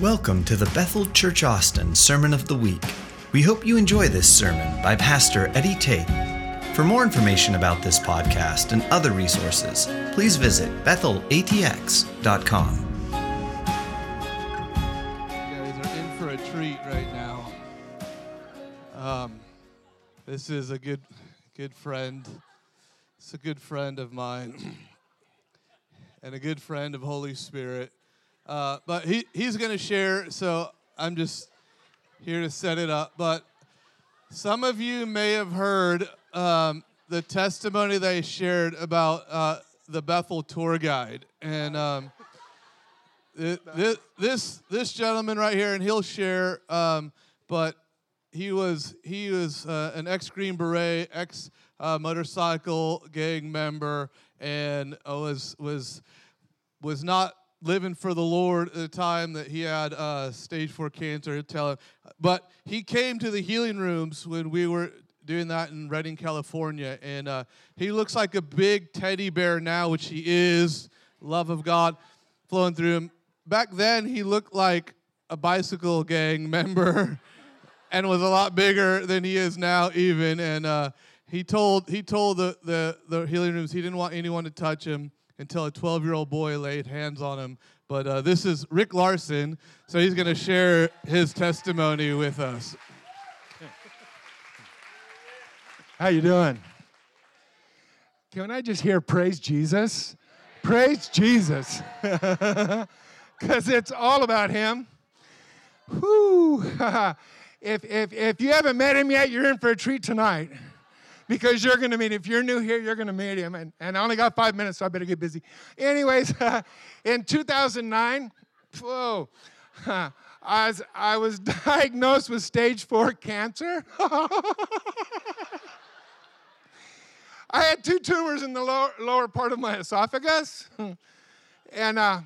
Welcome to the Bethel Church Austin Sermon of the Week. We hope you enjoy this sermon by Pastor Eddie Tate. For more information about this podcast and other resources, please visit bethelatx.com. You guys are in for a treat right now. Um, this is a good, good friend. It's a good friend of mine, and a good friend of Holy Spirit. Uh, but he, he's going to share, so I'm just here to set it up. But some of you may have heard um, the testimony they shared about uh, the Bethel tour guide, and. Um, this, this gentleman right here, and he'll share. Um, but he was he was uh, an ex Green Beret, ex uh, motorcycle gang member, and was was was not living for the Lord at the time that he had uh, stage four cancer. Tell him, but he came to the healing rooms when we were doing that in Redding, California, and uh, he looks like a big teddy bear now, which he is. Love of God flowing through him. Back then, he looked like a bicycle gang member, and was a lot bigger than he is now, even. And uh, he told he told the, the the healing rooms he didn't want anyone to touch him until a 12 year old boy laid hands on him. But uh, this is Rick Larson, so he's going to share his testimony with us. How you doing? Can I just hear praise Jesus? Praise Jesus. Because it's all about him. Whoo. if, if, if you haven't met him yet, you're in for a treat tonight. Because you're going to meet, if you're new here, you're going to meet him. And, and I only got five minutes, so I better get busy. Anyways, in 2009, whoa, I was, I was diagnosed with stage four cancer. I had two tumors in the lower, lower part of my esophagus. and uh,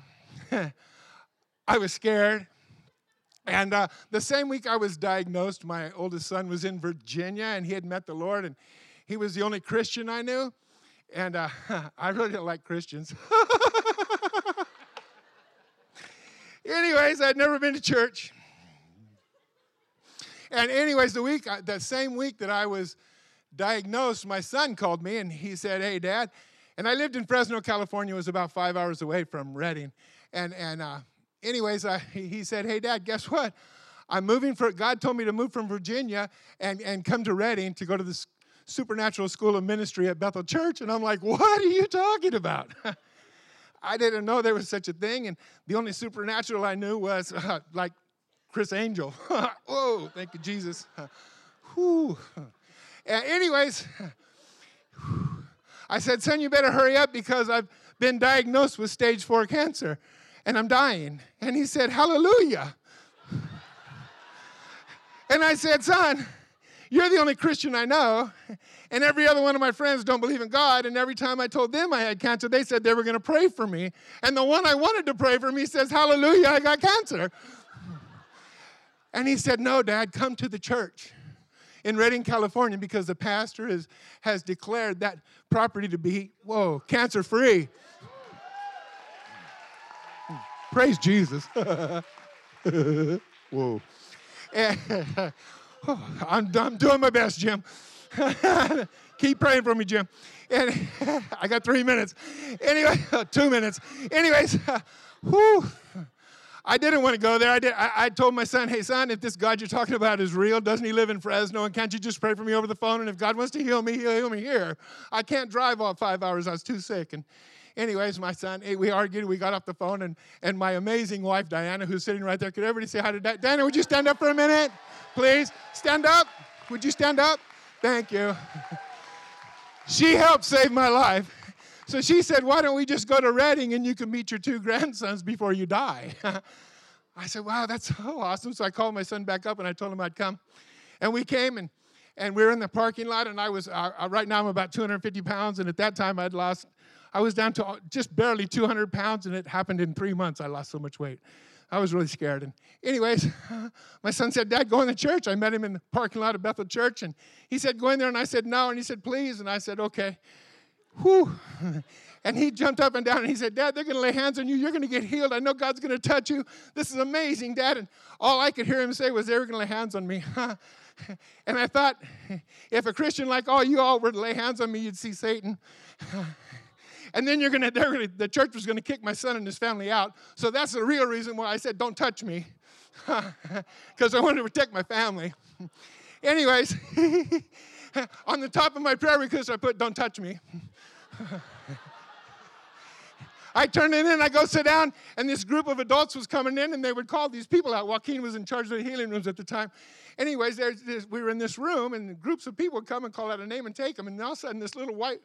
I was scared. And uh, the same week I was diagnosed, my oldest son was in Virginia and he had met the Lord, and he was the only Christian I knew. And uh, I really didn't like Christians. anyways, I'd never been to church. And anyways, the week, that same week that I was diagnosed, my son called me and he said, "Hey, Dad," and I lived in Fresno, California. It was about five hours away from Redding. And and uh, anyways, I, he said, "Hey, Dad, guess what? I'm moving for. God told me to move from Virginia and and come to Redding to go to this supernatural school of ministry at Bethel Church." And I'm like, "What are you talking about?" I didn't know there was such a thing, and the only supernatural I knew was uh, like Criss Angel. Whoa, thank you, Jesus. Uh, anyways, I said, son, you better hurry up because I've been diagnosed with stage four cancer and I'm dying. And he said, Hallelujah. and I said, son, you're the only Christian I know. And every other one of my friends don't believe in God. And every time I told them I had cancer, they said they were going to pray for me. And the one I wanted to pray for me says, Hallelujah, I got cancer. And he said, No, Dad, come to the church in Redding, California, because the pastor is, has declared that property to be, whoa, cancer free. Praise Jesus. whoa. I'm, I'm doing my best, Jim. Keep praying for me, Jim. And I got three minutes. Anyway, two minutes. Anyways, whew. I didn't want to go there. I, did, I, I, told my son, hey, son, if this God you're talking about is real, doesn't he live in Fresno? And can't you just pray for me over the phone? And if God wants to heal me, he'll heal me here. I can't drive all five hours. I was too sick. And anyways, my son, hey, we argued. We got off the phone. And, and my amazing wife, Diana, who's sitting right there, could everybody say hi to Diana? Diana, would you stand up for a minute? Please. Stand up. Would you stand up? Thank you. she helped save my life. So she said, Why don't we just go to Redding and you can meet your two grandsons before you die? I said, Wow, that's so awesome. So I called my son back up and I told him I'd come. And we came and and we were in the parking lot and I was uh right now I'm about 250 pounds and at that time I'd lost I was down to uh, just barely 200 pounds and it happened in three months. I lost so much weight. I was really scared. And anyways, my son said, Dad, go in the church. I met him in the parking lot of Bethel Church and he said, go in there. And I said, no. And he said, please. And I said, okay. Whew. And he jumped up and down and he said, Dad, they're going to lay hands on you. You're going to get healed. I know God's going to touch you. This is amazing, Dad. And all I could hear him say was, They were going to lay hands on me. and I thought, if a Christian like all you all were to lay hands on me, you'd see Satan. And then you're gonna, gonna, the church was gonna kick my son and his family out. So that's the real reason why I said, don't touch me, because I wanted to protect my family. Anyways, on the top of my prayer request, I put, don't touch me. I turn it in, I go sit down, and this group of adults was coming in, and they would call these people out. Joaquin was in charge of the healing rooms at the time. Anyways, this, we were in this room, and groups of people would come and call out a name and take them. And all of a sudden, this little white,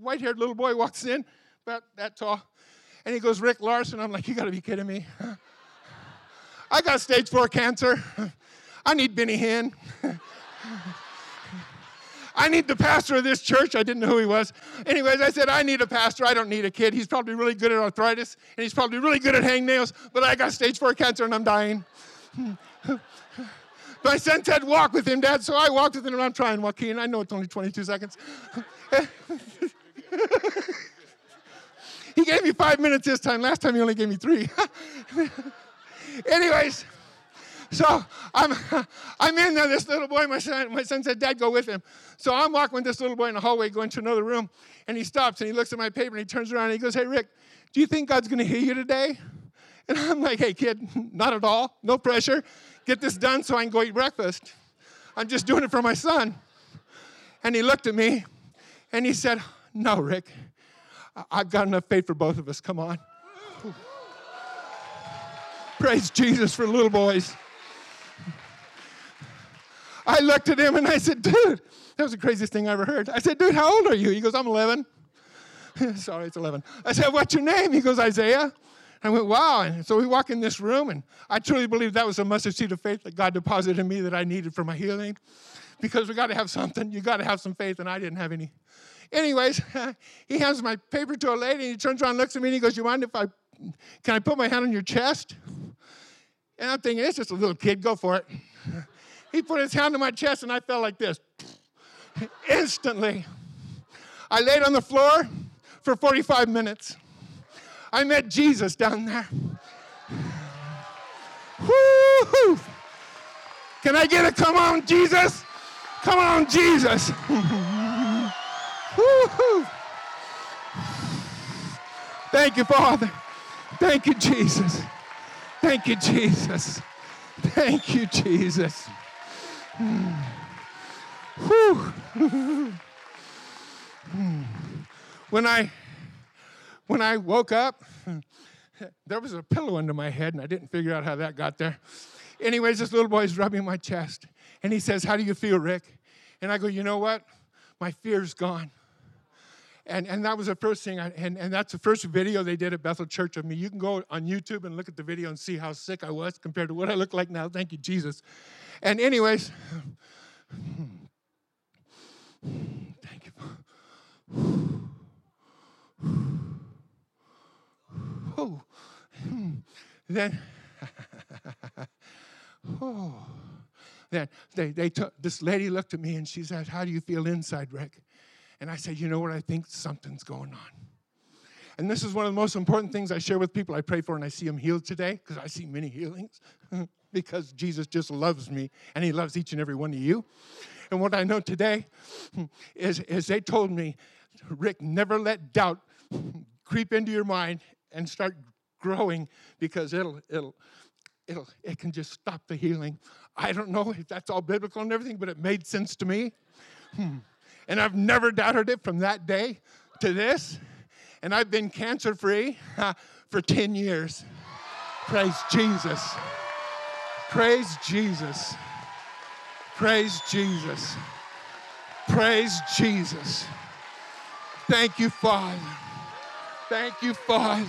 white-haired little boy walks in, about that tall, and he goes, Rick Larson. I'm like, you got to be kidding me. I got stage four cancer. I need Benny Hinn. I need the pastor of this church. I didn't know who he was. Anyways, I said, I need a pastor. I don't need a kid. He's probably really good at arthritis, and he's probably really good at hangnails, but I got stage four cancer and I'm dying. My son said, Ted, walk with him, Dad. So I walked with him, and I'm trying, Joaquin. I know it's only 22 seconds. he gave me five minutes this time. Last time he only gave me three. Anyways, so I'm, I'm in there. This little boy, my son, my son said, Dad, go with him. So I'm walking with this little boy in the hallway, going to another room, and he stops and he looks at my paper and he turns around and he goes, Hey, Rick, do you think God's going to heal you today? And I'm like, Hey, kid, not at all. No pressure. Get this done so I can go eat breakfast. I'm just doing it for my son. And he looked at me and he said, No, Rick, I've got enough faith for both of us. Come on. Praise Jesus for little boys. I looked at him and I said, dude, that was the craziest thing I ever heard. I said, dude, how old are you? He goes, I'm 11. Sorry, it's 11. I said, what's your name? He goes, Isaiah. I went, wow. And so we walk in this room, and I truly believe that was a mustard seed of faith that God deposited in me that I needed for my healing. Because we got to have something. You got to have some faith, and I didn't have any. Anyways, he hands my paper to a lady, and he turns around looks at me, and he goes, you mind if I, can I put my hand on your chest? And I'm thinking, it's just a little kid, go for it. He put his hand on my chest and I felt like this. Instantly. I laid on the floor for 45 minutes. I met Jesus down there. Woo-hoo. Can I get a come on, Jesus? Come on, Jesus. Woo-hoo. Thank you, Father. Thank you, Jesus. Thank you, Jesus. Thank you, Jesus. when I when I woke up, there was a pillow under my head, and I didn't figure out how that got there. Anyways, this little boy's rubbing my chest, and he says, "How do you feel, Rick?" And I go, "You know what? My fear's gone." And, and that was the first thing, I, and, and that's the first video they did at Bethel Church of me. You can go on YouTube and look at the video and see how sick I was compared to what I look like now. Thank you, Jesus. And, anyways, thank you. Oh, then, oh, then they, they took, this lady looked at me and she said, How do you feel inside, Rick? And I said, You know what? I think something's going on. And this is one of the most important things I share with people I pray for and I see them healed today because I see many healings because Jesus just loves me and he loves each and every one of you. And what I know today is, is they told me, Rick, never let doubt creep into your mind and start growing because it'll, it'll, it'll, it can just stop the healing. I don't know if that's all biblical and everything, but it made sense to me. Hmm. And I've never doubted it from that day to this. And I've been cancer free for 10 years. Praise Jesus. Praise Jesus. Praise Jesus. Praise Jesus. Thank you, Father. Thank you, Father.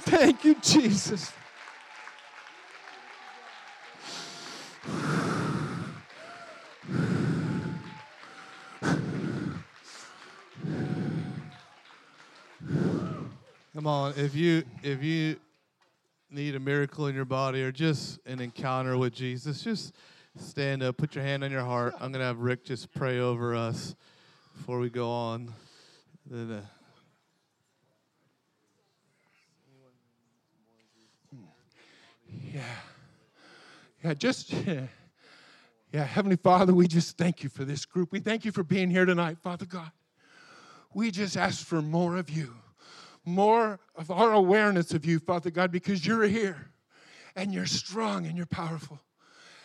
Thank you, Jesus. Come on, if you if you need a miracle in your body or just an encounter with Jesus, just stand up, put your hand on your heart. I'm gonna have Rick just pray over us before we go on. Then, uh, Yeah. Yeah, just, yeah, Heavenly Father, we just thank you for this group. We thank you for being here tonight, Father God. We just ask for more of you, more of our awareness of you, Father God, because you're here and you're strong and you're powerful.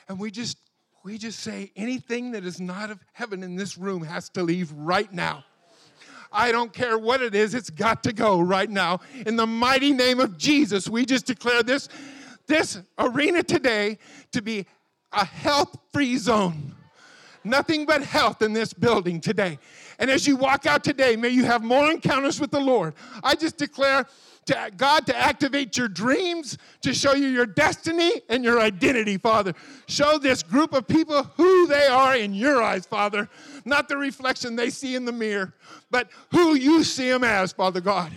And we just, we just say anything that is not of heaven in this room has to leave right now. I don't care what it is, it's got to go right now. In the mighty name of Jesus, we just declare this this arena today to be a health free zone. Nothing but health in this building today. And as you walk out today, may you have more encounters with the Lord. I just declare to God to activate your dreams, to show you your destiny and your identity, Father. Show this group of people who they are in your eyes, Father. Not the reflection they see in the mirror, but who you see them as, Father God.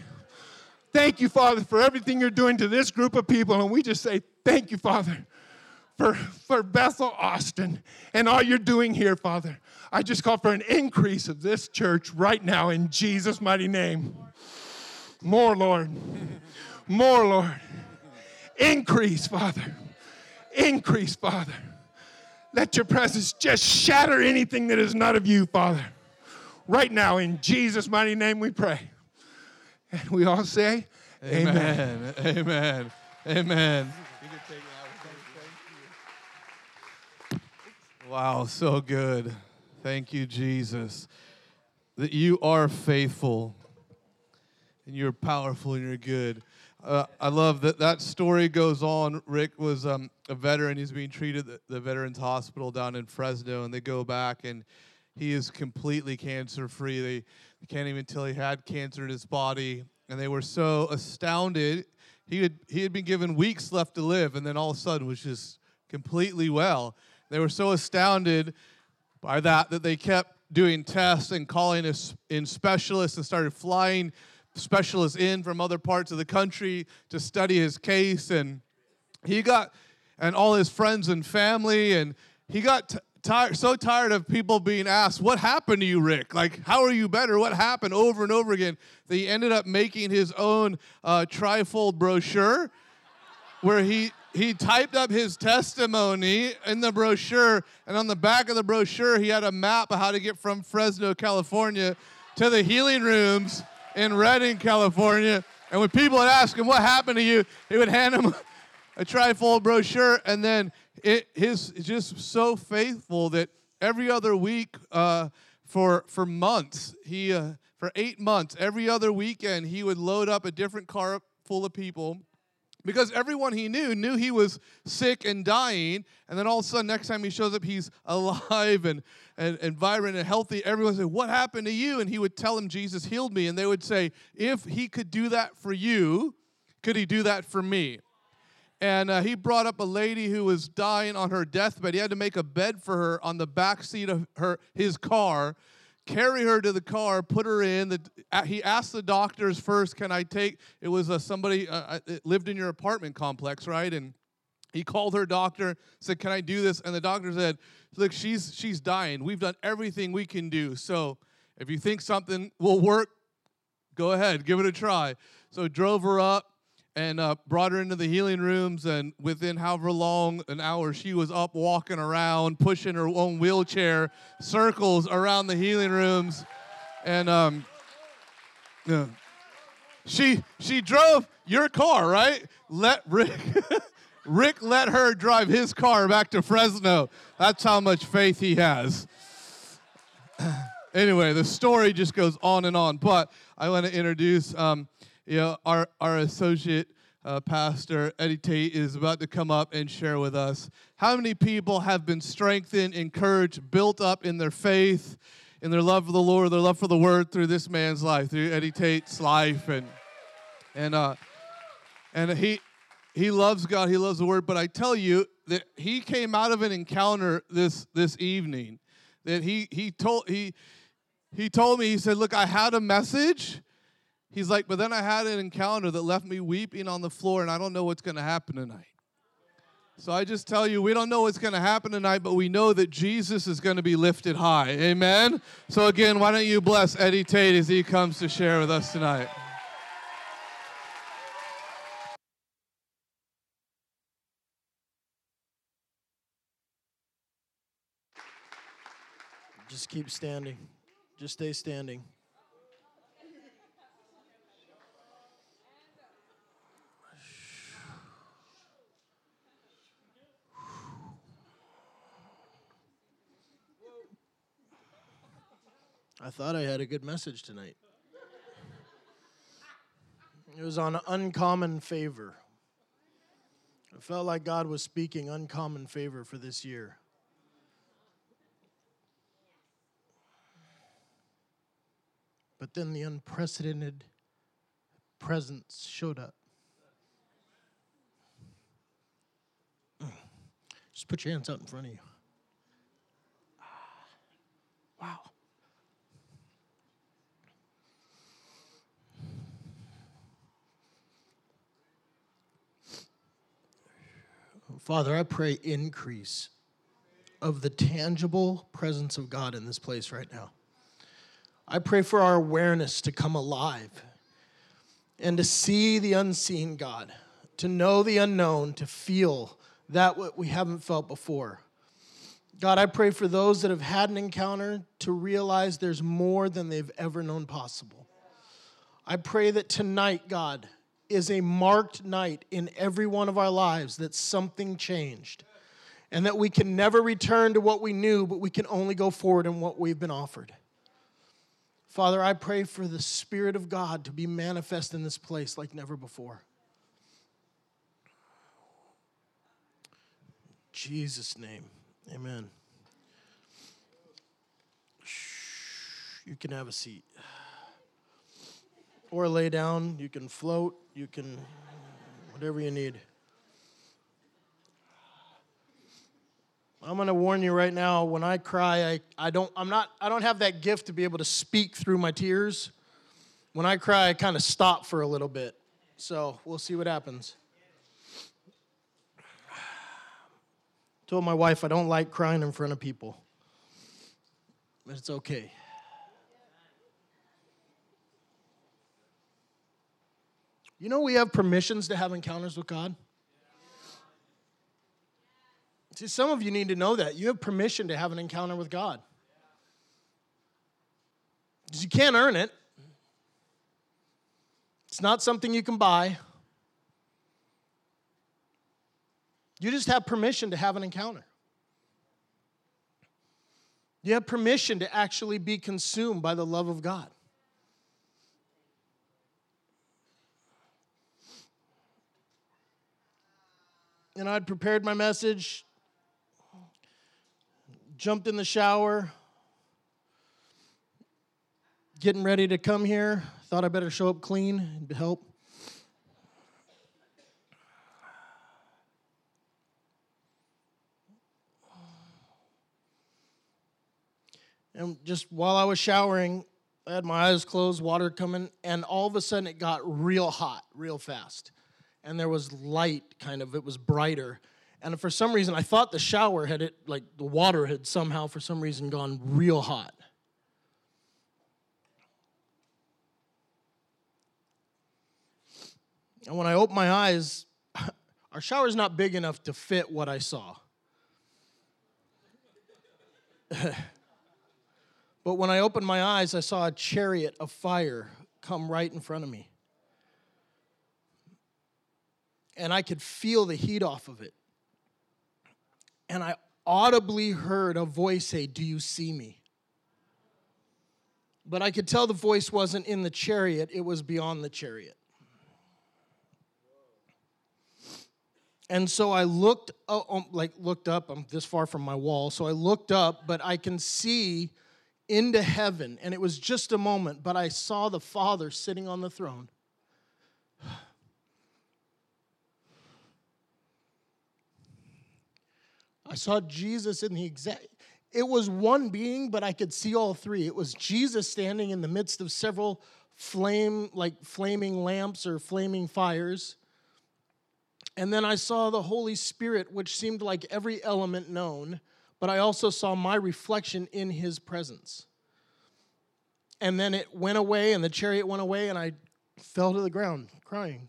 Thank you, Father, for everything you're doing to this group of people. And we just say, Thank you, Father, for, for Bethel Austin and all you're doing here, Father. I just call for an increase of this church right now in Jesus' mighty name. More, Lord. More, Lord. Increase, Father. Increase, Father. Let your presence just shatter anything that is not of you, Father. Right now, in Jesus' mighty name, we pray. And we all say, Amen. Amen. Amen. Amen. Wow, so good. Thank you, Jesus. That you are faithful and you're powerful and you're good. Uh, I love that that story goes on. Rick was um, a veteran. He's being treated at the Veterans Hospital down in Fresno, and they go back, and he is completely cancer free. They, they can't even tell he had cancer in his body, and they were so astounded. He had he had been given weeks left to live, and then all of a sudden was just completely well. They were so astounded by that that they kept doing tests and calling in specialists and started flying specialists in from other parts of the country to study his case. And he got and all his friends and family and he got tired so tired of people being asked what happened to you rick? Like how are you better? What happened? over and over again. That he ended up making his own uh, trifold brochure where he he typed up his testimony in the brochure and on the back of the brochure he had a map of how to get from fresno california to the healing rooms in Redding, California. And when people would ask him what happened to you, he would hand him a trifold brochure. And then it, his just so faithful that every other week uh, for for months, he uh, for eight months, every other weekend, he would load up a different car full of people because everyone he knew knew he was sick and dying and then all of a sudden next time he shows up he's alive and, and, and vibrant and healthy. Everyone said what happened to you? And he would tell them jesus healed me and they would say if he could do that for you could he do that for me? And uh, he brought up a lady who was dying on her deathbed. He had to make a bed for her on the back seat of her his car carry her to the car, put her in. The, uh, he asked the doctors first, "Can I take?" It was uh, somebody uh, lived in your apartment complex, right? And he called her doctor, said, "Can I do this?" And the doctor said, "Look, she's she's dying. We've done everything we can do. So if you think something will work, go ahead, give it a try." So drove her up and uh, brought her into the healing rooms. And within however long, an hour, she was up walking around, pushing her own wheelchair, circles around the healing rooms. And um, yeah. she she drove your car, right? Let Rick. Rick let her drive his car back to Fresno. That's how much faith he has. anyway, the story just goes on and on. But I want to introduce um, you know, our, our associate uh, pastor, Eddie Tate, is about to come up and share with us. How many people have been strengthened, encouraged, built up in their faith, in their love for the Lord, their love for the Word through this man's life, through Eddie Tate's life, and and uh, and he he loves God, he loves the Word. But I tell you that he came out of an encounter this this evening that he he told he he told me he said, "Look, I had a message." He's like, but then I had an encounter that left me weeping on the floor, and I don't know what's going to happen tonight. So I just tell you, we don't know what's going to happen tonight, but we know that Jesus is going to be lifted high. Amen? So again, why don't you bless Eddie Tate as he comes to share with us tonight? Just keep standing. Just stay standing. I thought I had a good message tonight. It was on uncommon favor. I felt like God was speaking uncommon favor for this year. But then the unprecedented presence showed up. Just put your hands out in front of you. Ah, wow. Father, I pray increase of the tangible presence of God in this place right now. I pray for our awareness to come alive and to see the unseen, God, to know the unknown, to feel that what we haven't felt before. God, I pray for those that have had an encounter to realize there's more than they've ever known possible. I pray that tonight, God, is a marked night in every one of our lives that something changed and that we can never return to what we knew, but we can only go forward in what we've been offered. Father, I pray for the Spirit of God to be manifest in this place like never before. Jesus' name, amen. You can have a seat. Or lay down, you can float, you can, whatever you need. I'm going to warn you right now when I cry I, I don't I'm not I don't have that gift to be able to speak through my tears. When I cry I kind of stop for a little bit. So, we'll see what happens. Told my wife I don't like crying in front of people. But it's okay. You know we have permissions to have encounters with God? See, some of you need to know that. You have permission to have an encounter with God. Because you can't earn it, it's not something you can buy. You just have permission to have an encounter. You have permission to actually be consumed by the love of God. And I'd prepared my message jumped in the shower, getting ready to come here. Thought I better show up clean and help. And just while I was showering, I had my eyes closed, water coming, and all of a sudden it got real hot, real fast. And there was light, kind of, it was brighter. And for some reason, I thought the shower had it, like the water had somehow, for some reason, gone real hot. And when I opened my eyes, our shower is not big enough to fit what I saw. but when I opened my eyes, I saw a chariot of fire come right in front of me. And I could feel the heat off of it and I audibly heard a voice say, Do you see me? But I could tell the voice wasn't in the chariot, it was beyond the chariot. And so I looked, uh, um, like looked up. I'm this far from my wall, so I looked up, but I can see into heaven, and it was just a moment. But I saw the Father sitting on the throne, I saw Jesus in the exact, it was one being, but I could see all three. It was Jesus standing in the midst of several flame, like flaming lamps or flaming fires. And then I saw the Holy Spirit, which seemed like every element known, but I also saw my reflection in his presence. And then it went away, and the chariot went away, and I fell to the ground crying.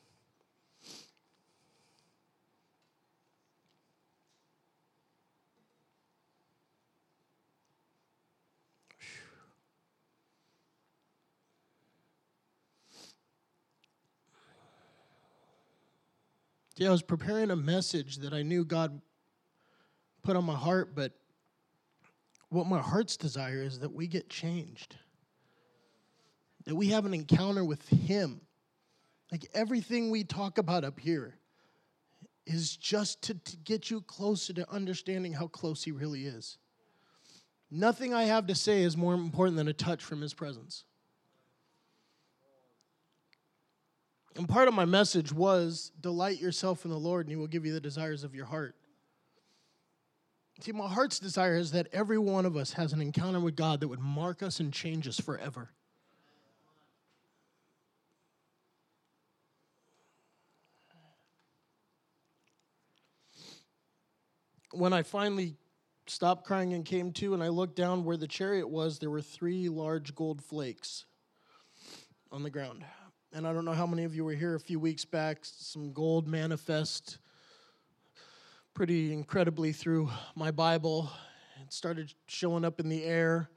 Yeah, I was preparing a message that I knew God put on my heart, but what my heart's desire is that we get changed, that we have an encounter with Him. Like everything we talk about up here is just to, to get you closer to understanding how close He really is. Nothing I have to say is more important than a touch from His presence. And part of my message was delight yourself in the Lord, and He will give you the desires of your heart. See, my heart's desire is that every one of us has an encounter with God that would mark us and change us forever. When I finally stopped crying and came to, and I looked down where the chariot was, there were three large gold flakes on the ground and I don't know how many of you were here a few weeks back, some gold manifest pretty incredibly through my Bible. It started showing up in the air.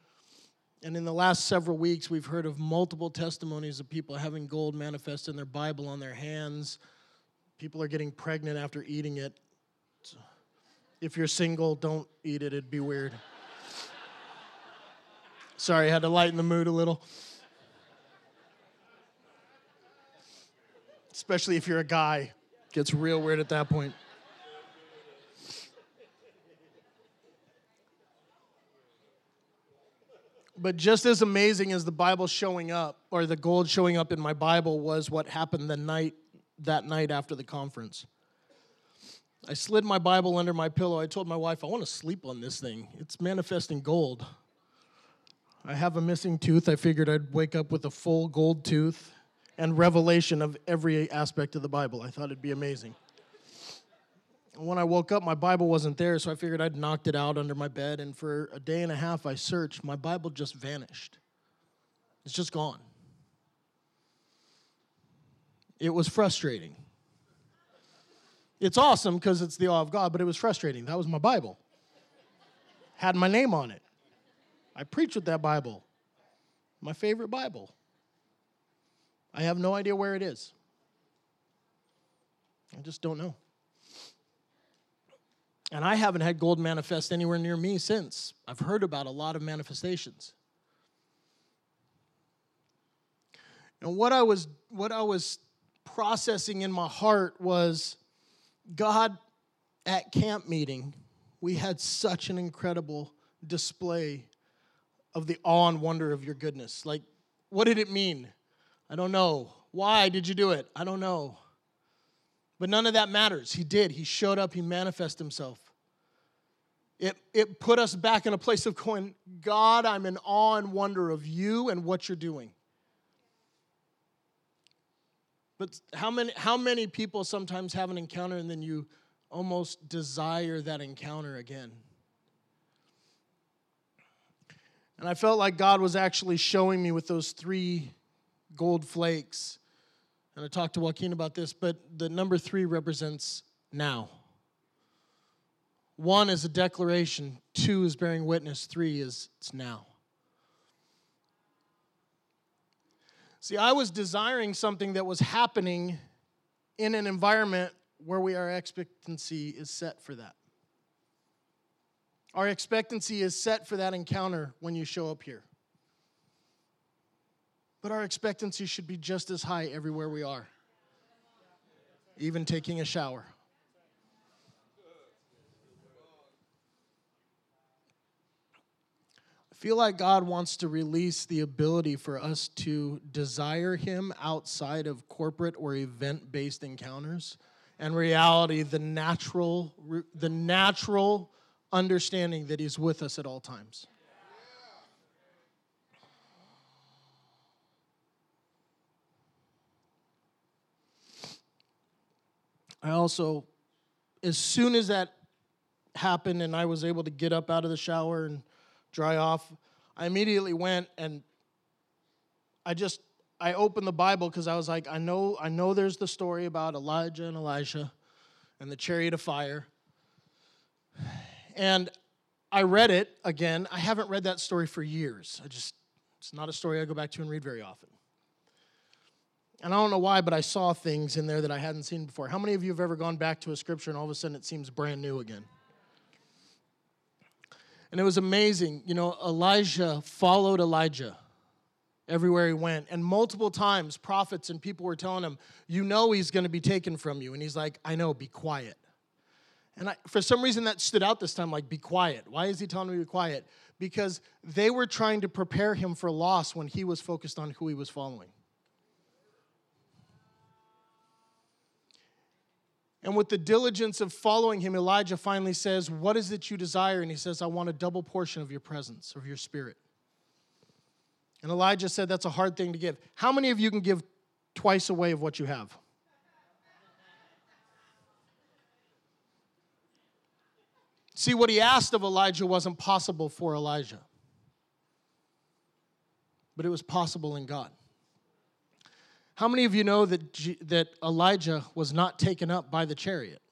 And in the last several weeks, we've heard of multiple testimonies of people having gold manifest in their Bible on their hands. People are getting pregnant after eating it. So if you're single, don't eat it, it'd be weird. Sorry, I had to lighten the mood a little. Especially if you're a guy. Gets real weird at that point. But just as amazing as the Bible showing up, or the gold showing up in my Bible, was what happened the night that night after the conference. I slid my Bible under my pillow. I told my wife, I want to sleep on this thing. It's manifesting gold. I have a missing tooth. I figured I'd wake up with a full gold tooth and revelation of every aspect of the Bible. I thought it'd be amazing. When I woke up, my Bible wasn't there, so I figured I'd knocked it out under my bed. And for a day and a half, I searched. My Bible just vanished, it's just gone. It was frustrating. It's awesome because it's the awe of God, but it was frustrating. That was my Bible, had my name on it. I preached with that Bible, my favorite Bible. I have no idea where it is. I just don't know. And I haven't had gold manifest anywhere near me since. I've heard about a lot of manifestations. And what I was what I was processing in my heart was God at camp meeting, we had such an incredible display of the awe and wonder of your goodness. Like, what did it mean? I don't know. Why did you do it? I don't know. But none of that matters. He did. He showed up, he manifested himself. It, it put us back in a place of going, God, I'm in awe and wonder of you and what you're doing. But how many, how many people sometimes have an encounter and then you almost desire that encounter again? And I felt like God was actually showing me with those three gold flakes. And I talked to Joaquin about this, but the number three represents now. One is a declaration, two is bearing witness, three is it's now. See, I was desiring something that was happening in an environment where we our expectancy is set for that. Our expectancy is set for that encounter when you show up here. But our expectancy should be just as high everywhere we are, even taking a shower. I feel like God wants to release the ability for us to desire Him outside of corporate or event based encounters. And reality, the natural, the natural understanding that He's with us at all times. I also, as soon as that happened and I was able to get up out of the shower and dry off, I immediately went and I just I opened the Bible because I was like, I know, I know there's the story about Elijah and Elisha and the chariot of fire. And I read it again. I haven't read that story for years. I just, it's not a story I go back to and read very often. And I don't know why, but I saw things in there that I hadn't seen before. How many of you have ever gone back to a scripture and all of a sudden it seems brand new again? And it was amazing. You know, Elisha followed Elijah everywhere he went. And multiple times, prophets and people were telling him, You know, he's going to be taken from you. And he's like, I know, be quiet. And I, for some reason, that stood out this time like, Be quiet. Why is he telling me to be quiet? Because they were trying to prepare him for loss when he was focused on who he was following. And with the diligence of following him, Elijah finally says, What is it you desire? And he says, I want a double portion of your presence, of your spirit. And Elijah said, That's a hard thing to give. How many of you can give twice away of what you have? See, what he asked of Elijah wasn't possible for Elijah, but it was possible in God. How many of you know that, G- that Elisha was not taken up by the chariot?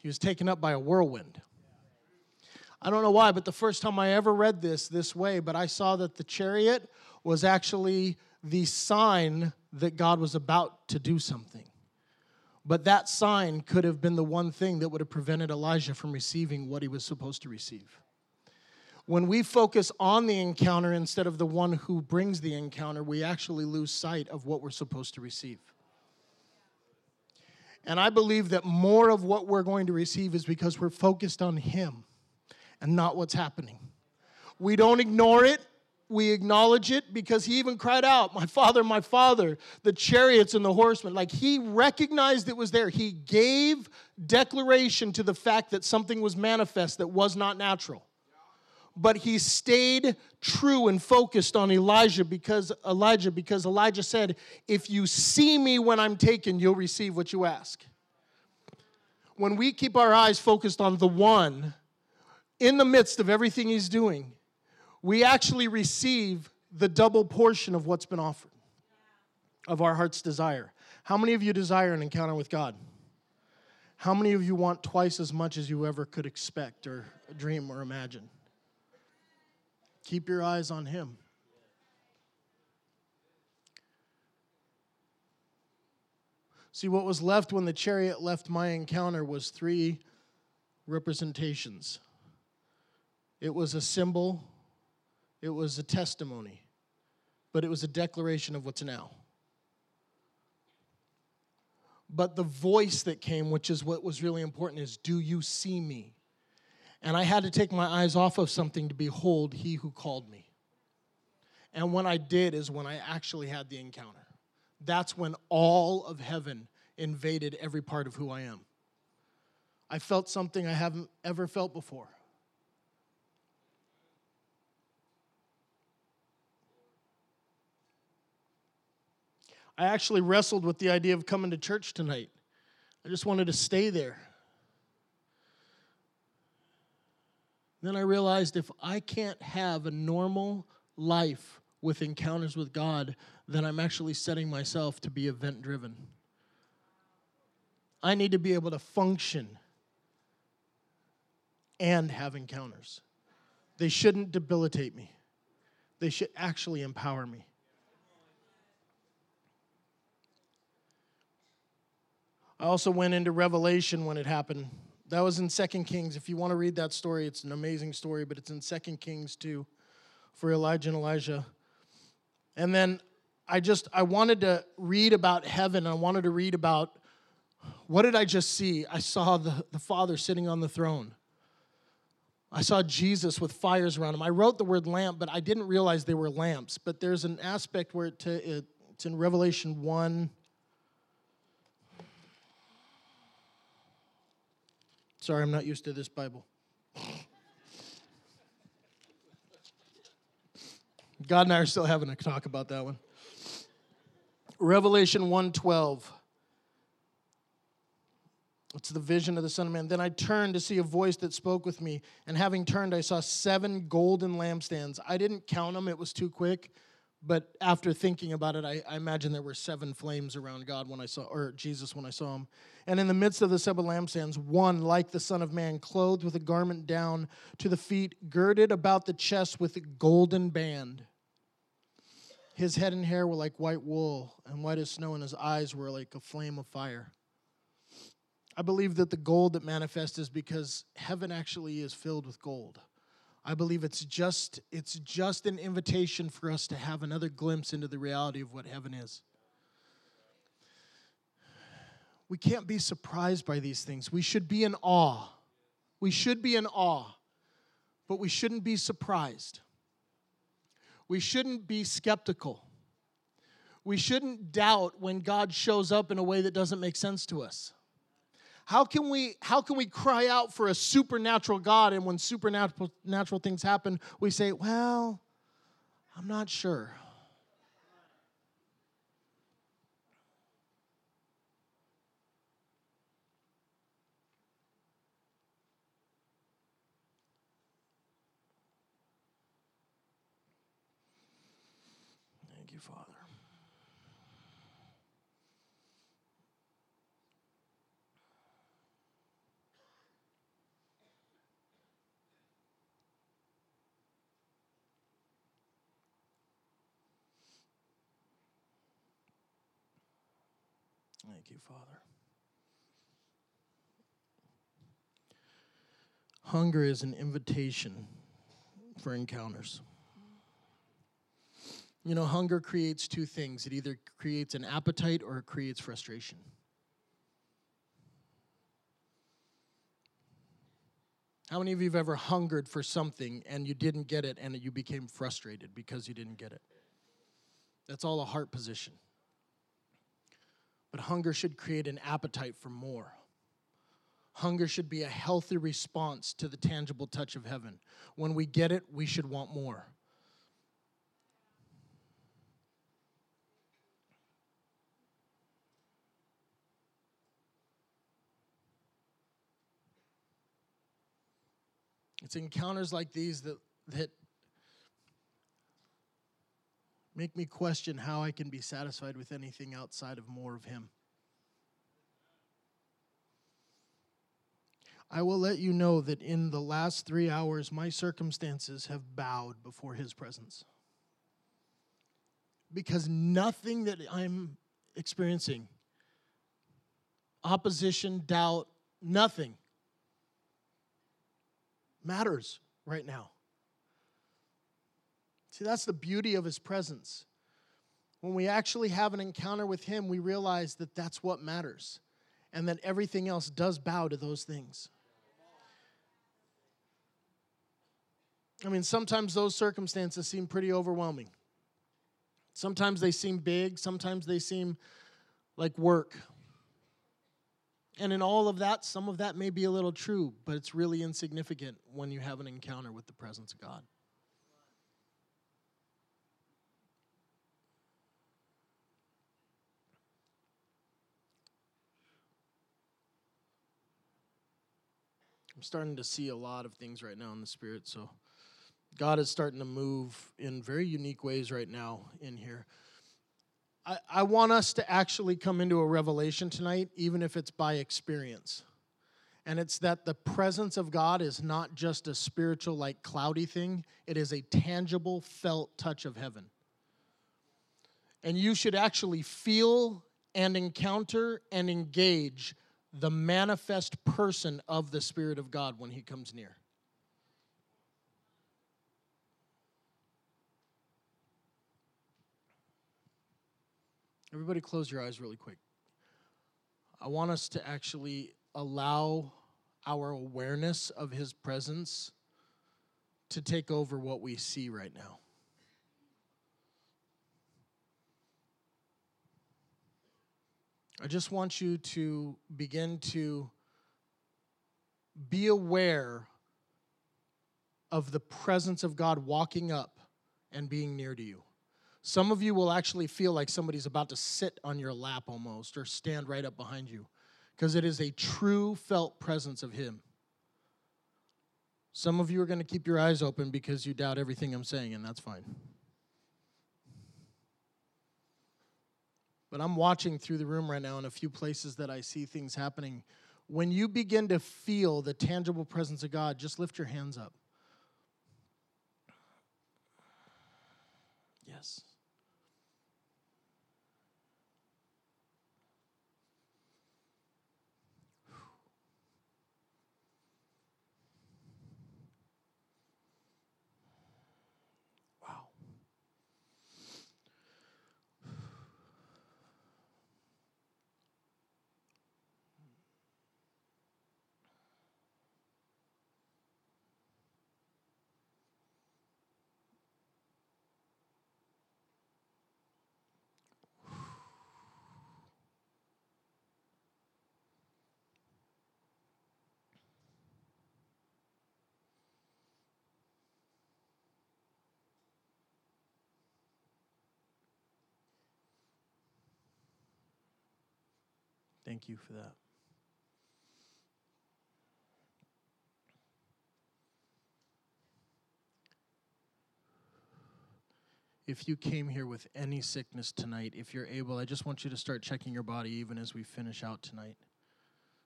He was taken up by a whirlwind. I don't know why, but the first time I ever read this this way, but I saw that the chariot was actually the sign that God was about to do something. But that sign could have been the one thing that would have prevented Elijah from receiving what he was supposed to receive. When we focus on the encounter instead of the one who brings the encounter, we actually lose sight of what we're supposed to receive. And I believe that more of what we're going to receive is because we're focused on Him and not what's happening. We don't ignore it. We acknowledge it because he even cried out, My father, my father, the chariots and the horsemen. Like he recognized it was there. He gave declaration to the fact that something was manifest that was not natural. But he stayed true and focused on Elijah because Elijah, because Elijah said, If you see me when I'm taken, you'll receive what you ask. When we keep our eyes focused on the one, in the midst of everything he's doing, we actually receive the double portion of what's been offered, of our heart's desire. How many of you desire an encounter with God? How many of you want twice as much as you ever could expect or dream or imagine? Keep your eyes on Him. See, what was left when the chariot left my encounter was three representations it was a symbol, it was a testimony, but it was a declaration of what's now. But the voice that came, which is what was really important, is Do you see me? And I had to take my eyes off of something to behold he who called me. And when I did, is when I actually had the encounter. That's when all of heaven invaded every part of who I am. I felt something I haven't ever felt before. I actually wrestled with the idea of coming to church tonight. I just wanted to stay there. Then I realized if I can't have a normal life with encounters with God, then I'm actually setting myself to be event driven. I need to be able to function and have encounters. They shouldn't debilitate me, they should actually empower me. I also went into Revelation when it happened. That was in Second Kings. If you want to read that story, it's an amazing story, but it's in Second Kings too for Elijah and Elisha. And then I just I wanted to read about heaven. I wanted to read about what did I just see? I saw the, the Father sitting on the throne. I saw Jesus with fires around him. I wrote the word lamp, but I didn't realize they were lamps. But there's an aspect where it, it it's in Revelation 1 Sorry, I'm not used to this Bible. God and I are still having a talk about that one. Revelation 1:12. It's the vision of the Son of Man. Then I turned to see a voice that spoke with me, and having turned, I saw seven golden lampstands. I didn't count them, it was too quick. But after thinking about it, I, I imagine there were seven flames around God when I saw, or Jesus when I saw him. And in the midst of the seven lampstands, one like the Son of Man, clothed with a garment down to the feet, girded about the chest with a golden band. His head and hair were like white wool and white as snow, and his eyes were like a flame of fire. I believe that the gold that manifests is because heaven actually is filled with gold. I believe it's just it's just an invitation for us to have another glimpse into the reality of what heaven is. We can't be surprised by these things. We should be in awe. We should be in awe, but we shouldn't be surprised. We shouldn't be skeptical. We shouldn't doubt when God shows up in a way that doesn't make sense to us. How can we how can we cry out for a supernatural God and when supernatural natural things happen, we say, "Well, I'm not sure." Father. Thank you, Father. Hunger is an invitation for encounters. You know, hunger creates two things it either creates an appetite or it creates frustration. How many of you have ever hungered for something and you didn't get it and you became frustrated because you didn't get it? That's all a heart position. But hunger should create an appetite for more. Hunger should be a healthy response to the tangible touch of heaven. When we get it, we should want more. It's encounters like these that, that make me question how I can be satisfied with anything outside of more of Him. I will let you know that in the last three hours, my circumstances have bowed before His presence. Because nothing that I'm experiencing, opposition, doubt, nothing matters right now. See, that's the beauty of his presence. When we actually have an encounter with him, we realize that that's what matters and that everything else does bow to those things. I mean, sometimes those circumstances seem pretty overwhelming. Sometimes they seem big, sometimes they seem like work. And in all of that, some of that may be a little true, but it's really insignificant when you have an encounter with the presence of God. I'm starting to see a lot of things right now in the spirit, so God is starting to move in very unique ways right now in here. I, I want us to actually come into a revelation tonight, even if it's by experience. And it's that the presence of God is not just a spiritual, like cloudy thing, it is a tangible, felt touch of heaven. And you should actually feel and encounter and engage the manifest person of the Spirit of God when He comes near. Everybody, close your eyes really quick. I want us to actually allow our awareness of His presence to take over what we see right now. I just want you to begin to be aware of the presence of God walking up and being near to you. Some of you will actually feel like somebody's about to sit on your lap almost or stand right up behind you because it is a true felt presence of Him. Some of you are going to keep your eyes open because you doubt everything I'm saying, and that's fine. But I'm watching through the room right now in a few places that I see things happening. When you begin to feel the tangible presence of God, just lift your hands up. Yes. Wow. Thank you for that. If you came here with any sickness tonight, if you're able, I just want you to start checking your body even as we finish out tonight.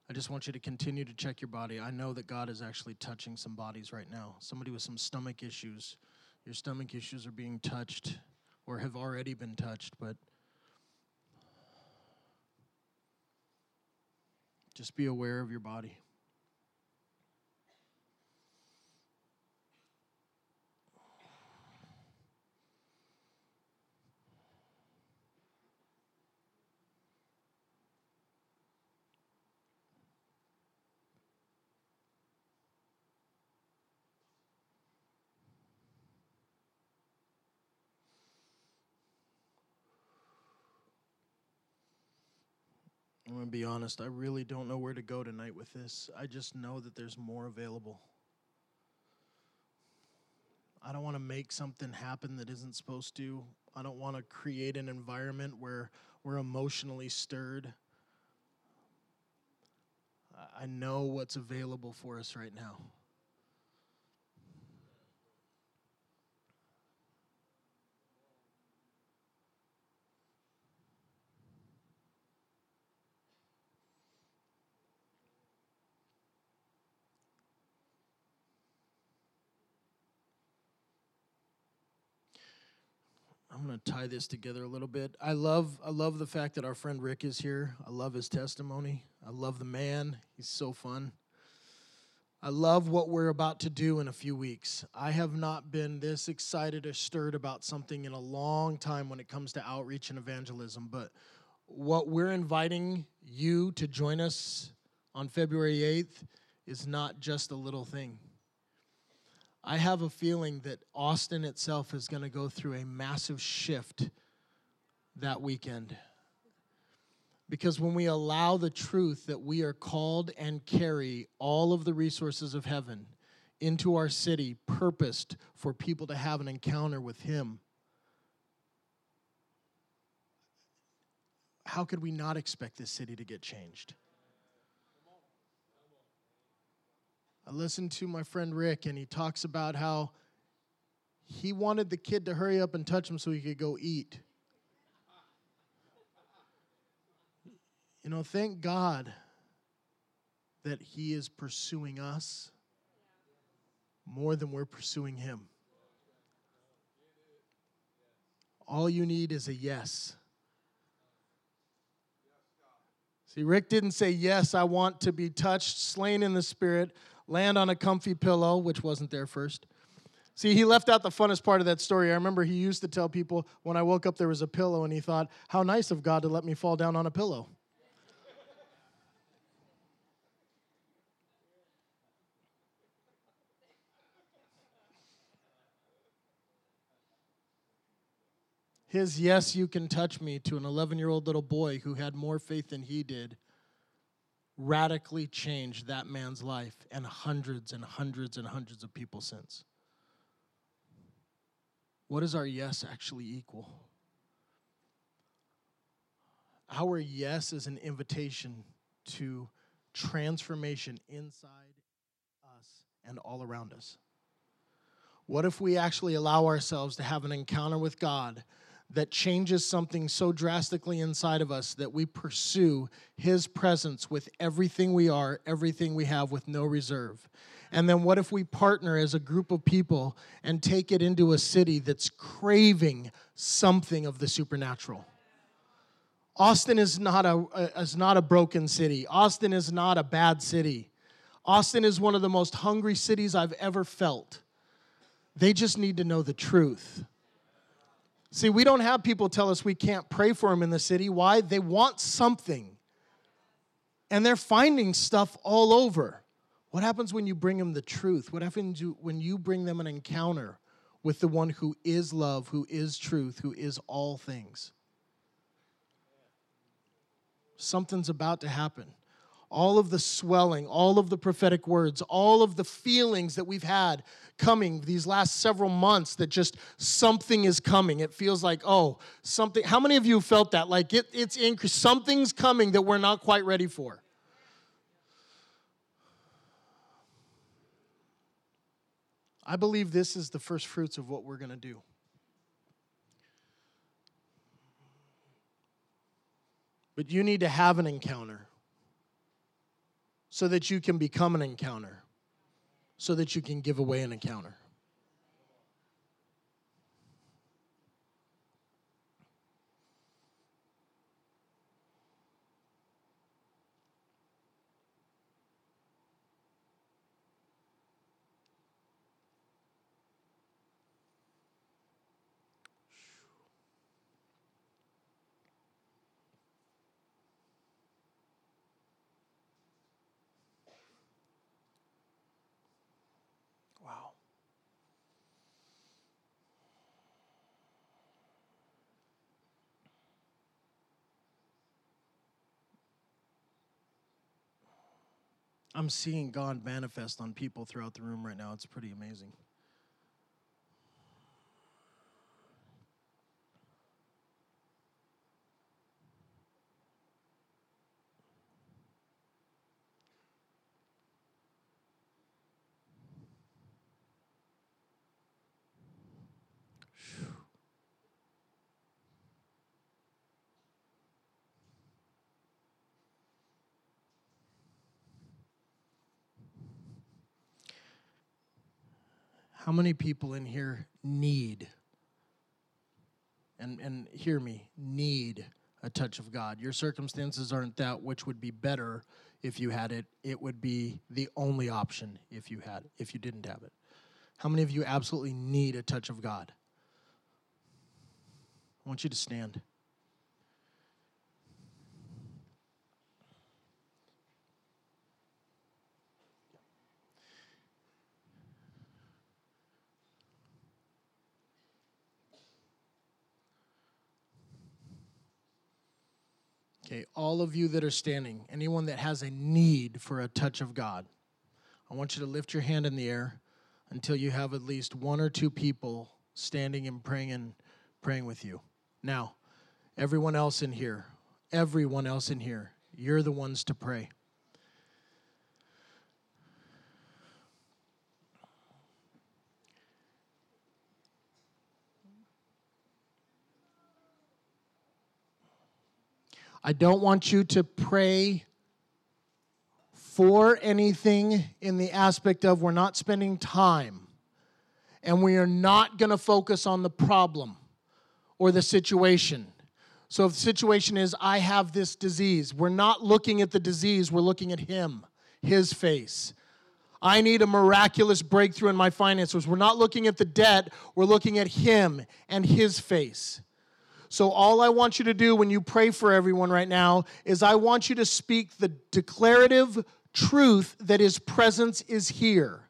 I just want you to continue to check your body. I know that God is actually touching some bodies right now. Somebody with some stomach issues, your stomach issues are being touched or have already been touched, but Just be aware of your body. To be honest, I really don't know where to go tonight with this. I just know that there's more available. I don't want to make something happen that isn't supposed to. I don't want to create an environment where we're emotionally stirred. I know what's available for us right now. I'm going to tie this together a little bit. I love I love the fact that our friend Rick is here. I love his testimony. I love the man. He's so fun. I love what we're about to do in a few weeks. I have not been this excited or stirred about something in a long time when it comes to outreach and evangelism, but what we're inviting you to join us on February 8th is not just a little thing. I have a feeling that Austin itself is going to go through a massive shift that weekend. Because when we allow the truth that we are called and carry all of the resources of heaven into our city, purposed for people to have an encounter with Him, how could we not expect this city to get changed? I listened to my friend Rick, and he talks about how he wanted the kid to hurry up and touch him so he could go eat. You know, thank God that he is pursuing us more than we're pursuing him. All you need is a yes. See, Rick didn't say, Yes, I want to be touched, slain in the spirit, land on a comfy pillow, which wasn't there first. See, he left out the funnest part of that story. I remember he used to tell people when I woke up there was a pillow, and he thought, How nice of God to let me fall down on a pillow. His yes, you can touch me to an 11 year old little boy who had more faith than he did radically changed that man's life and hundreds and hundreds and hundreds of people since. What does our yes actually equal? Our yes is an invitation to transformation inside us and all around us? What if we actually allow ourselves to have an encounter with God that changes something so drastically inside of us that we pursue His presence with everything we are, everything we have, with no reserve? And then what if we partner as a group of people and take it into a city that's craving something of the supernatural? Austin is not a, is not a broken city. Austin is not a bad city. Austin is one of the most hungry cities I've ever felt. They just need to know the truth. See, we don't have people tell us we can't pray for them in the city. Why? They want something. And they're finding stuff all over. What happens when you bring them the truth? What happens when you bring them an encounter with the one who is love, who is truth, who is all things? Something's about to happen all of the swelling, all of the prophetic words, all of the feelings that we've had coming these last several months that just something is coming. It feels like, oh, something. How many of you felt that? Like it, it's increase. Something's coming that we're not quite ready for. I believe this is the first fruits of what we're going to do. But you need to have an encounter so that you can become an encounter, so that you can give away an encounter. I'm seeing God manifest on people throughout the room right now. It's pretty amazing. How many people in here need, and, and hear me, need a touch of God? Your circumstances aren't that which would be better if you had it. It would be the only option if you had if you didn't have it. How many of you absolutely need a touch of God? I want you to stand. Okay, all of you that are standing, anyone that has a need for a touch of God, I want you to lift your hand in the air until you have at least one or two people standing and praying and praying with you. Now, everyone else in here, everyone else in here, you're the ones to pray. I don't want you to pray for anything in the aspect of we're not spending time and we are not going to focus on the problem or the situation. So if the situation is, I have this disease, we're not looking at the disease, we're looking at Him, His face. I need a miraculous breakthrough in my finances. We're not looking at the debt, we're looking at Him and His face. So, all I want you to do when you pray for everyone right now is I want you to speak the declarative truth that His presence is here.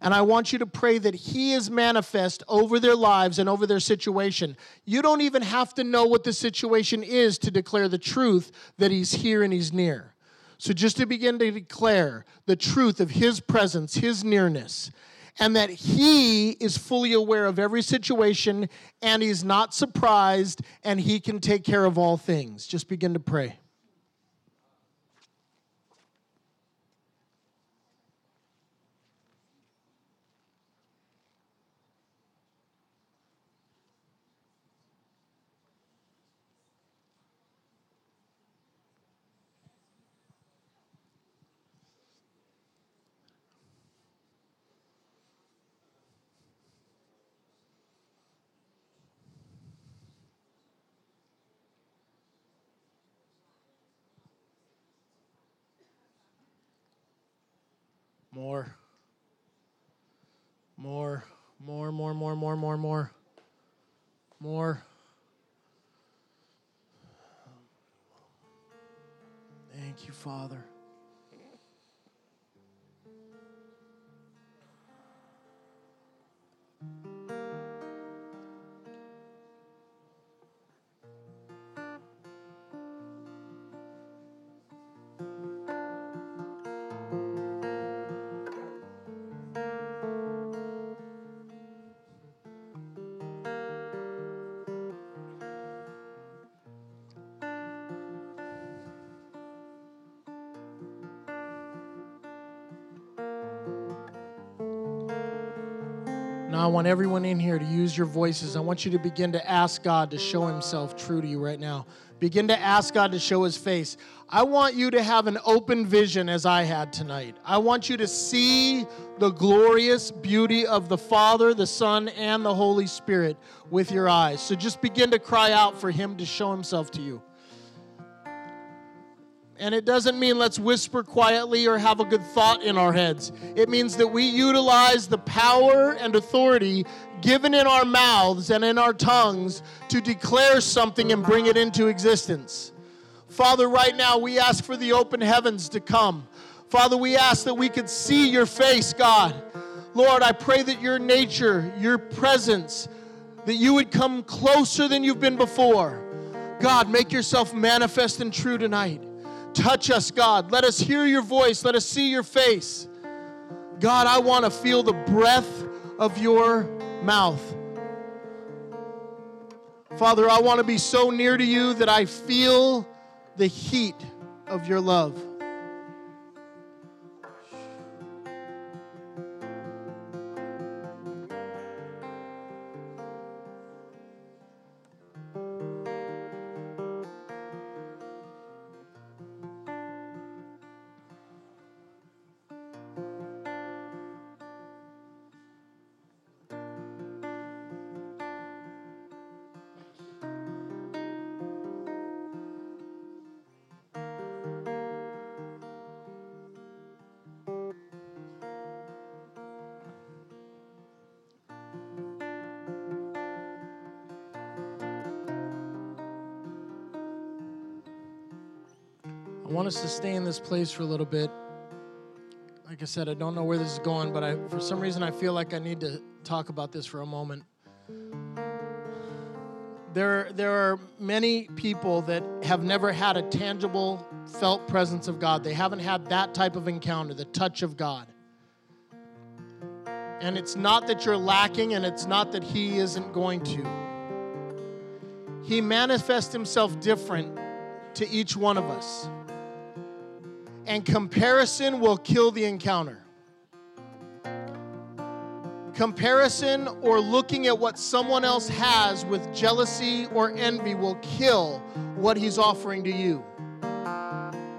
And I want you to pray that He is manifest over their lives and over their situation. You don't even have to know what the situation is to declare the truth that He's here and He's near. So, just to begin to declare the truth of His presence, His nearness, and that he is fully aware of every situation and he's not surprised and he can take care of all things. Just begin to pray. Now, I want everyone in here to use your voices. I want you to begin to ask God to show Himself true to you right now. Begin to ask God to show His face. I want you to have an open vision as I had tonight. I want you to see the glorious beauty of the Father, the Son, and the Holy Spirit with your eyes. So just begin to cry out for Him to show Himself to you. And it doesn't mean let's whisper quietly or have a good thought in our heads. It means that we utilize the power and authority given in our mouths and in our tongues to declare something and bring it into existence. Father, right now we ask for the open heavens to come. Father, we ask that we could see your face, God. Lord, I pray that your nature, your presence, that you would come closer than you've been before. God, make yourself manifest and true tonight. Touch us, God. Let us hear your voice. Let us see your face. God, I want to feel the breath of your mouth. Father, I want to be so near to you that I feel the heat of your love. I want us to stay in this place for a little bit. Like I said, I don't know where this is going, but I, for some reason, I feel like I need to talk about this for a moment. There, there are many people that have never had a tangible, felt presence of God. They haven't had that type of encounter, the touch of God. And it's not that you're lacking, and it's not that He isn't going to. He manifests Himself different to each one of us and comparison will kill the encounter. Comparison or looking at what someone else has with jealousy or envy will kill what he's offering to you.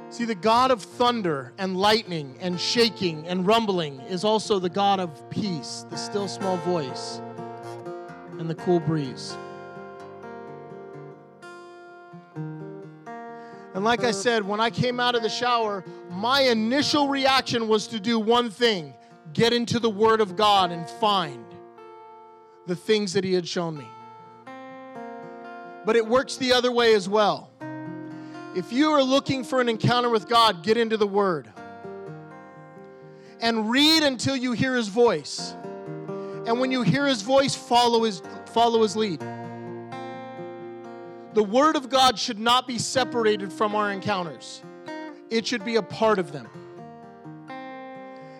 See, the God of thunder and lightning and shaking and rumbling is also the God of peace, the still small voice, and the cool breeze. Like I said, when I came out of the shower, my initial reaction was to do one thing get into the Word of God and find the things that He had shown me. But it works the other way as well. If you are looking for an encounter with God, get into the Word and read until you hear His voice. And when you hear His voice, follow His, follow his lead. The Word of God should not be separated from our encounters, it should be a part of them.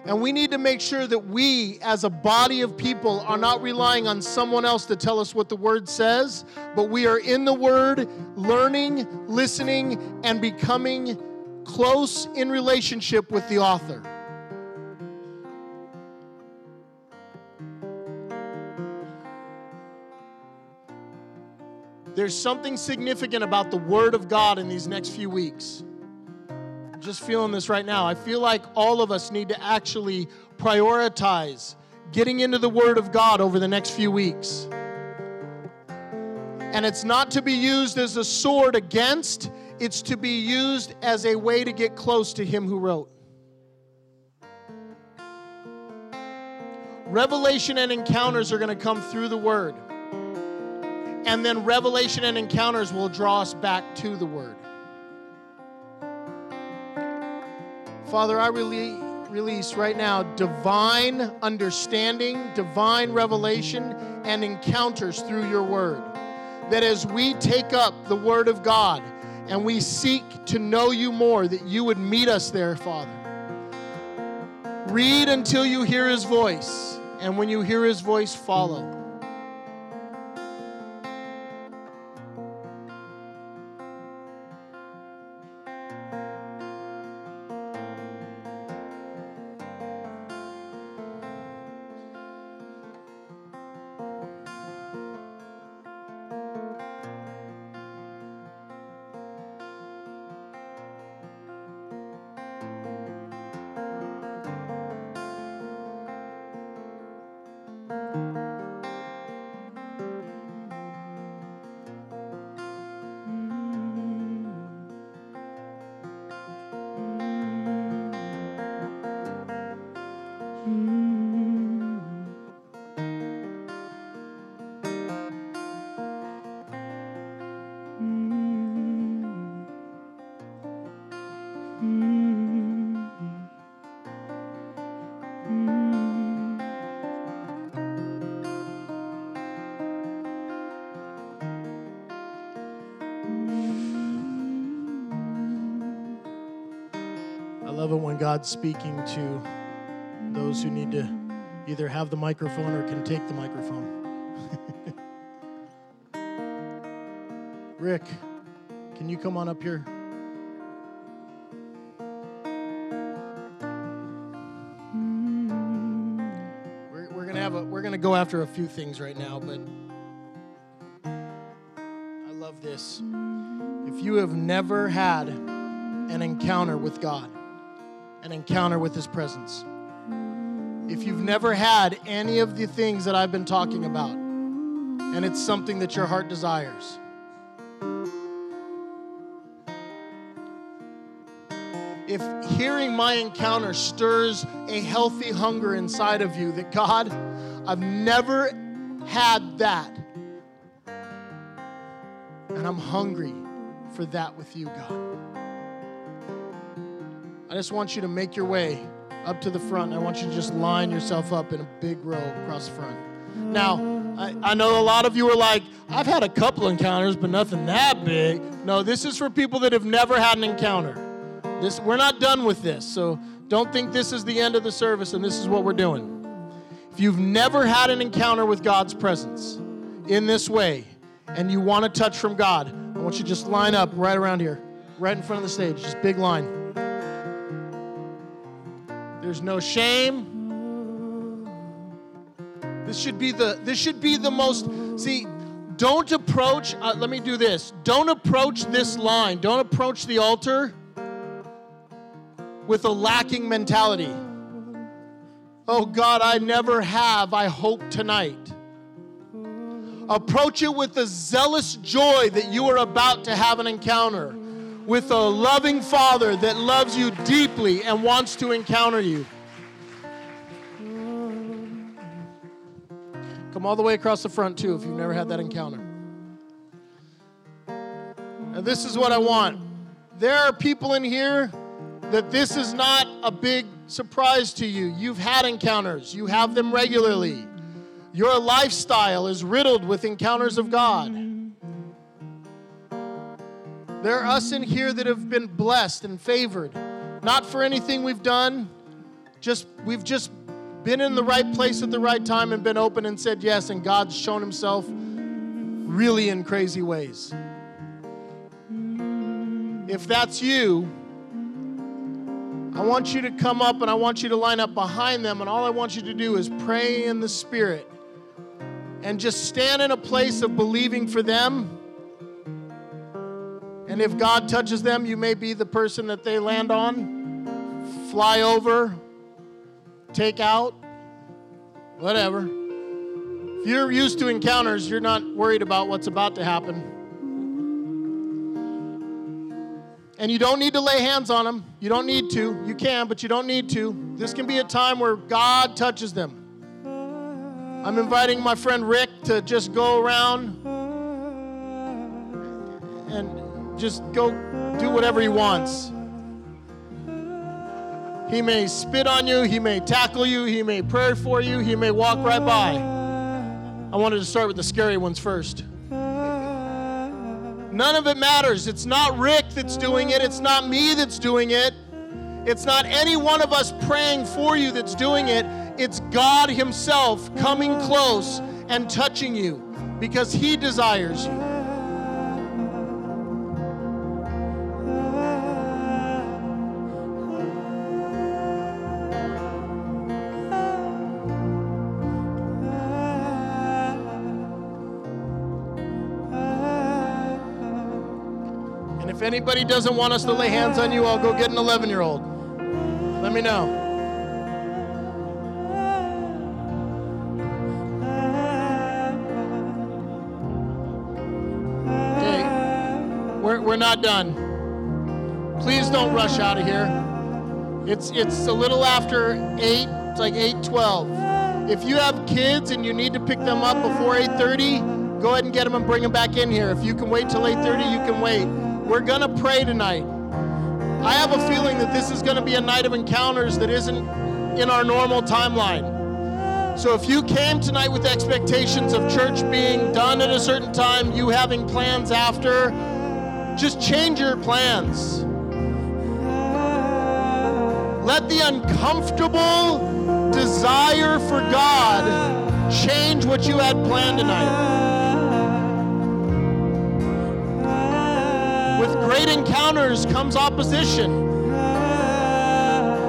And we need to make sure that we, as a body of people, are not relying on someone else to tell us what the Word says, but we are in the Word, learning, listening, and becoming close in relationship with the author. There's something significant about the Word of God in these next few weeks. I'm just feeling this right now. I feel like all of us need to actually prioritize getting into the Word of God over the next few weeks. And it's not to be used as a sword against, it's to be used as a way to get close to Him who wrote. Revelation and encounters are going to come through the Word. And then revelation and encounters will draw us back to the Word. Father, I really release right now divine understanding, divine revelation, and encounters through your Word. That as we take up the Word of God and we seek to know you more, that you would meet us there, Father. Read until you hear his voice, and when you hear his voice, follow. Love it when God's speaking to those who need to either have the microphone or can take the microphone. Rick, can you come on up here? We're, we're gonna have a we're gonna go after a few things right now, but I love this. If you have never had an encounter with God, an encounter with His presence. If you've never had any of the things that I've been talking about, and it's something that your heart desires, if hearing my encounter stirs a healthy hunger inside of you that God, I've never had that, and I'm hungry for that with you, God. I just want you to make your way up to the front. I want you to just line yourself up in a big row across the front. Now, I, I know a lot of you are like, I've had a couple encounters, but nothing that big. No, this is for people that have never had an encounter. This, we're not done with this, so don't think this is the end of the service and this is what we're doing. If you've never had an encounter with God's presence in this way and you want to touch from God, I want you to just line up right around here, right in front of the stage, just big line. There's no shame. This should be the this should be the most see don't approach uh, let me do this. Don't approach this line. Don't approach the altar with a lacking mentality. Oh God, I never have. I hope tonight. Approach it with the zealous joy that you are about to have an encounter with a loving Father that loves you deeply and wants to encounter you. Come all the way across the front, too, if you've never had that encounter. And this is what I want. There are people in here that this is not a big surprise to you. You've had encounters, you have them regularly. Your lifestyle is riddled with encounters of God. There are us in here that have been blessed and favored, not for anything we've done, just we've just been in the right place at the right time and been open and said yes, and God's shown Himself really in crazy ways. If that's you, I want you to come up and I want you to line up behind them, and all I want you to do is pray in the Spirit and just stand in a place of believing for them and if God touches them, you may be the person that they land on, fly over, take out, whatever. If you're used to encounters, you're not worried about what's about to happen. And you don't need to lay hands on them. You don't need to. You can, but you don't need to. This can be a time where God touches them. I'm inviting my friend Rick to just go around and just go do whatever he wants. He may spit on you, he may tackle you, he may pray for you, he may walk right by. I wanted to start with the scary ones first. None of it matters. It's not Rick that's doing it, it's not me that's doing it. It's not any one of us praying for you that's doing it. It's God Himself coming close and touching you because He desires you. Anybody doesn't want us to lay hands on you, I'll go get an 11 year old. Let me know. Okay, we're, we're not done. Please don't rush out of here. It's, it's a little after 8, it's like 8.12. If you have kids and you need to pick them up before 8.30, go ahead and get them and bring them back in here. If you can wait till 8.30, you can wait. We're going to pray tonight. I have a feeling that this is going to be a night of encounters that isn't in our normal timeline. So if you came tonight with expectations of church being done at a certain time, you having plans after, just change your plans. Let the uncomfortable desire for God change what you had planned tonight. Great encounters comes opposition.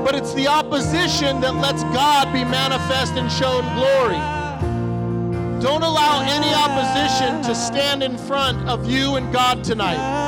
But it's the opposition that lets God be manifest and shown glory. Don't allow any opposition to stand in front of you and God tonight.